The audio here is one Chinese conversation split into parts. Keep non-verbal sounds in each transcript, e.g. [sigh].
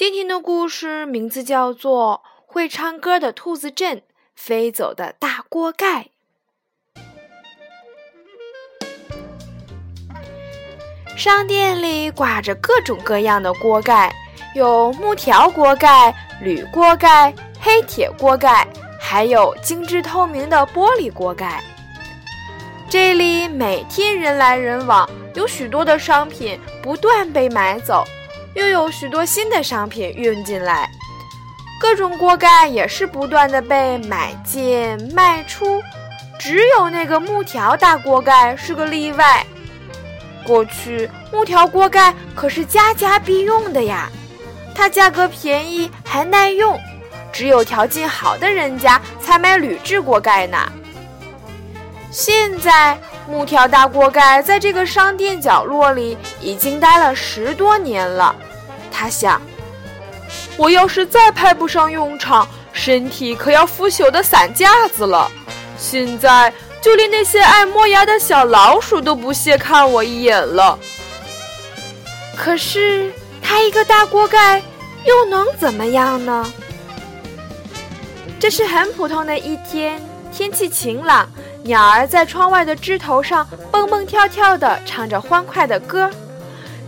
今天的故事名字叫做《会唱歌的兔子镇：飞走的大锅盖》。商店里挂着各种各样的锅盖，有木条锅盖、铝锅盖、黑铁锅盖，还有精致透明的玻璃锅盖。这里每天人来人往，有许多的商品不断被买走，又有许多新的商品运进来。各种锅盖也是不断的被买进卖出，只有那个木条大锅盖是个例外。过去木条锅盖可是家家必用的呀，它价格便宜还耐用，只有条件好的人家才买铝制锅盖呢。现在木条大锅盖在这个商店角落里已经待了十多年了。他想，我要是再派不上用场，身体可要腐朽的散架子了。现在就连那些爱磨牙的小老鼠都不屑看我一眼了。可是他一个大锅盖又能怎么样呢？这是很普通的一天，天气晴朗。鸟儿在窗外的枝头上蹦蹦跳跳地唱着欢快的歌，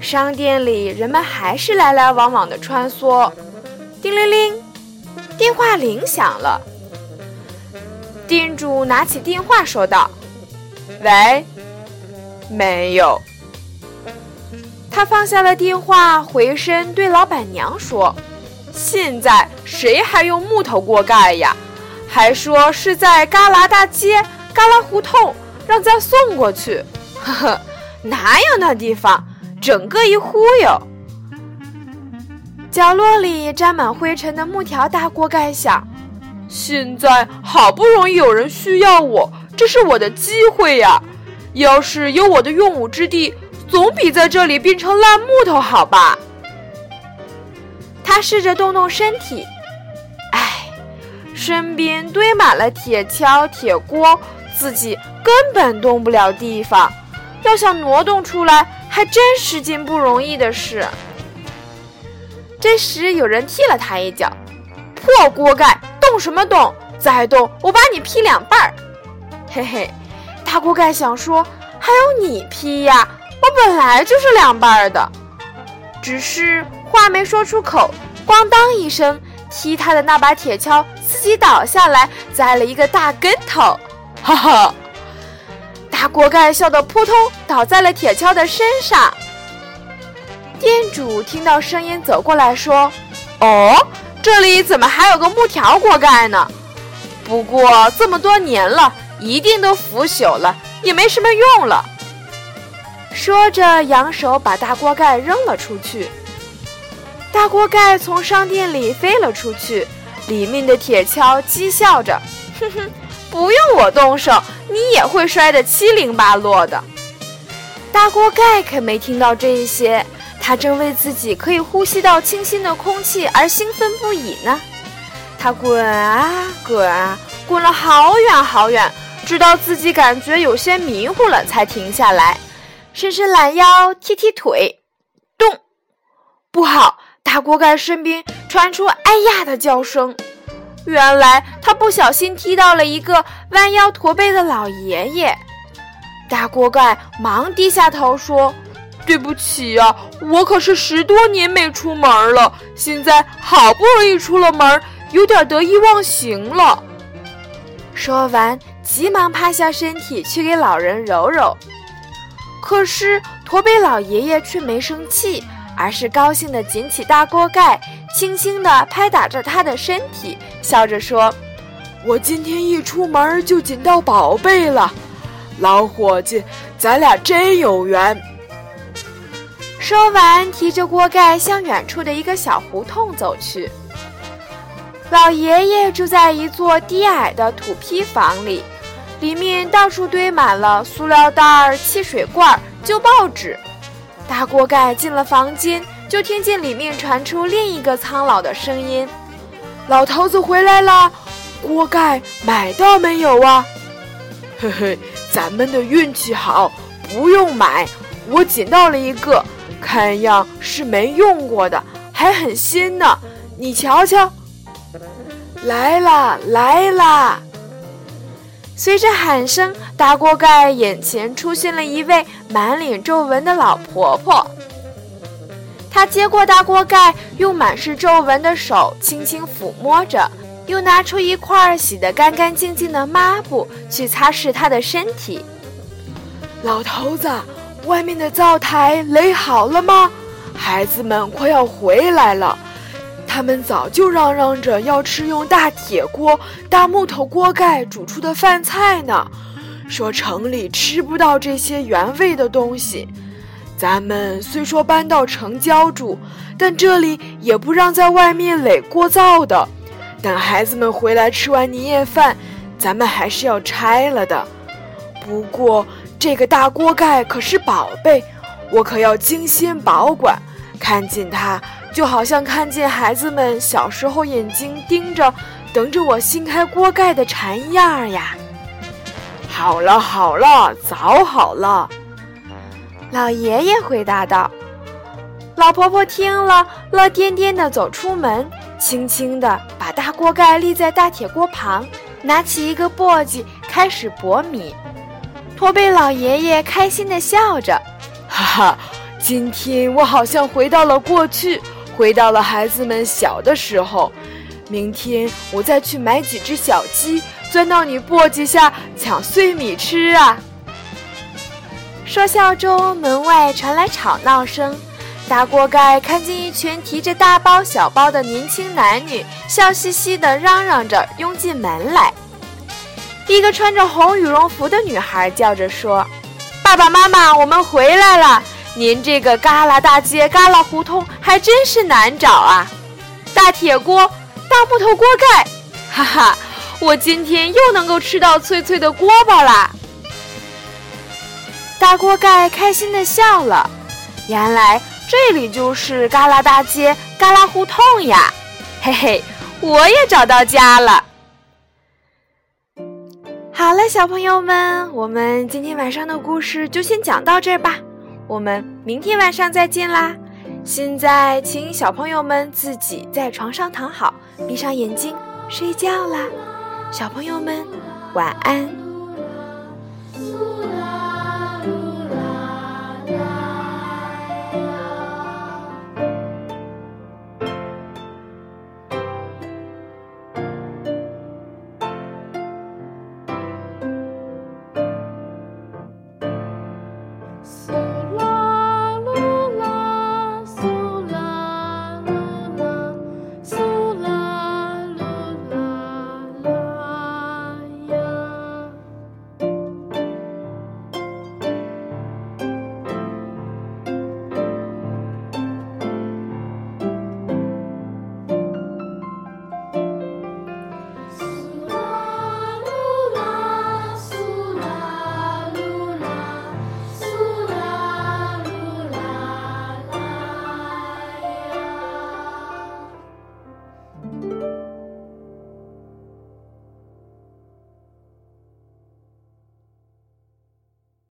商店里人们还是来来往往地穿梭。叮铃铃，电话铃响了。店主拿起电话说道：“喂，没有。”他放下了电话，回身对老板娘说：“现在谁还用木头锅盖呀？还说是在旮旯大街。”旮旯胡同，让咱送过去。[laughs] 呵呵，哪有那地方？整个一忽悠。角落里沾满灰尘的木条大锅盖想：现在好不容易有人需要我，这是我的机会呀！要是有我的用武之地，总比在这里变成烂木头好吧？他试着动动身体，唉，身边堆满了铁锹、铁锅。自己根本动不了地方，要想挪动出来，还真是件不容易的事。这时，有人踢了他一脚：“破锅盖，动什么动？再动，我把你劈两半儿！”嘿嘿，大锅盖想说：“还有你劈呀？我本来就是两半的。”只是话没说出口，咣当一声，踢他的那把铁锹自己倒下来，栽了一个大跟头。哈哈，大锅盖笑得扑通倒在了铁锹的身上。店主听到声音走过来说：“哦，这里怎么还有个木条锅盖呢？不过这么多年了，一定都腐朽了，也没什么用了。”说着，扬手把大锅盖扔了出去。大锅盖从商店里飞了出去，里面的铁锹讥笑着：“哼哼。”不用我动手，你也会摔得七零八落的。大锅盖可没听到这一些，他正为自己可以呼吸到清新的空气而兴奋不已呢。他滚啊滚啊，滚了好远好远，直到自己感觉有些迷糊了，才停下来，伸伸懒腰，踢踢腿。咚！不好！大锅盖身边传出“哎呀”的叫声。原来他不小心踢到了一个弯腰驼背的老爷爷，大锅盖忙低下头说：“对不起呀，我可是十多年没出门了，现在好不容易出了门，有点得意忘形了。”说完，急忙趴下身体去给老人揉揉。可是驼背老爷爷却没生气，而是高兴地捡起大锅盖。轻轻地拍打着他的身体，笑着说：“我今天一出门就捡到宝贝了，老伙计，咱俩真有缘。”说完，提着锅盖向远处的一个小胡同走去。老爷爷住在一座低矮的土坯房里，里面到处堆满了塑料袋、汽水罐、旧报纸。大锅盖进了房间，就听见里面传出另一个苍老的声音：“老头子回来了，锅盖买到没有啊？”“ [laughs] 嘿嘿，咱们的运气好，不用买，我捡到了一个，看样是没用过的，还很新呢，你瞧瞧。”来啦，来啦！随着喊声，大锅盖眼前出现了一位满脸皱纹的老婆婆。他接过大锅盖，用满是皱纹的手轻轻抚摸着，又拿出一块洗得干干净净的抹布去擦拭他的身体。老头子，外面的灶台垒好了吗？孩子们快要回来了。他们早就嚷嚷着要吃用大铁锅、大木头锅盖煮出的饭菜呢，说城里吃不到这些原味的东西。咱们虽说搬到城郊住，但这里也不让在外面垒锅灶的。等孩子们回来吃完年夜饭，咱们还是要拆了的。不过这个大锅盖可是宝贝，我可要精心保管。看见它。就好像看见孩子们小时候眼睛盯着，等着我掀开锅盖的馋样儿呀！好了好了，早好了。老爷爷回答道。老婆婆听了，乐颠颠地走出门，轻轻地把大锅盖立在大铁锅旁，拿起一个簸箕开始拨米。驼背老爷爷开心地笑着，哈哈，今天我好像回到了过去。回到了孩子们小的时候，明天我再去买几只小鸡，钻到你簸箕下抢碎米吃啊！说笑中，门外传来吵闹声。大锅盖看见一群提着大包小包的年轻男女，笑嘻嘻地嚷嚷着拥进门来。一个穿着红羽绒服的女孩叫着说：“爸爸妈妈，我们回来了。”您这个旮旯大街、旮旯胡同还真是难找啊！大铁锅、大木头锅盖，哈哈，我今天又能够吃到脆脆的锅巴啦！大锅盖开心地笑了，原来这里就是旮旯大街、旮旯胡同呀！嘿嘿，我也找到家了。好了，小朋友们，我们今天晚上的故事就先讲到这儿吧。我们明天晚上再见啦！现在，请小朋友们自己在床上躺好，闭上眼睛睡觉啦。小朋友们，晚安。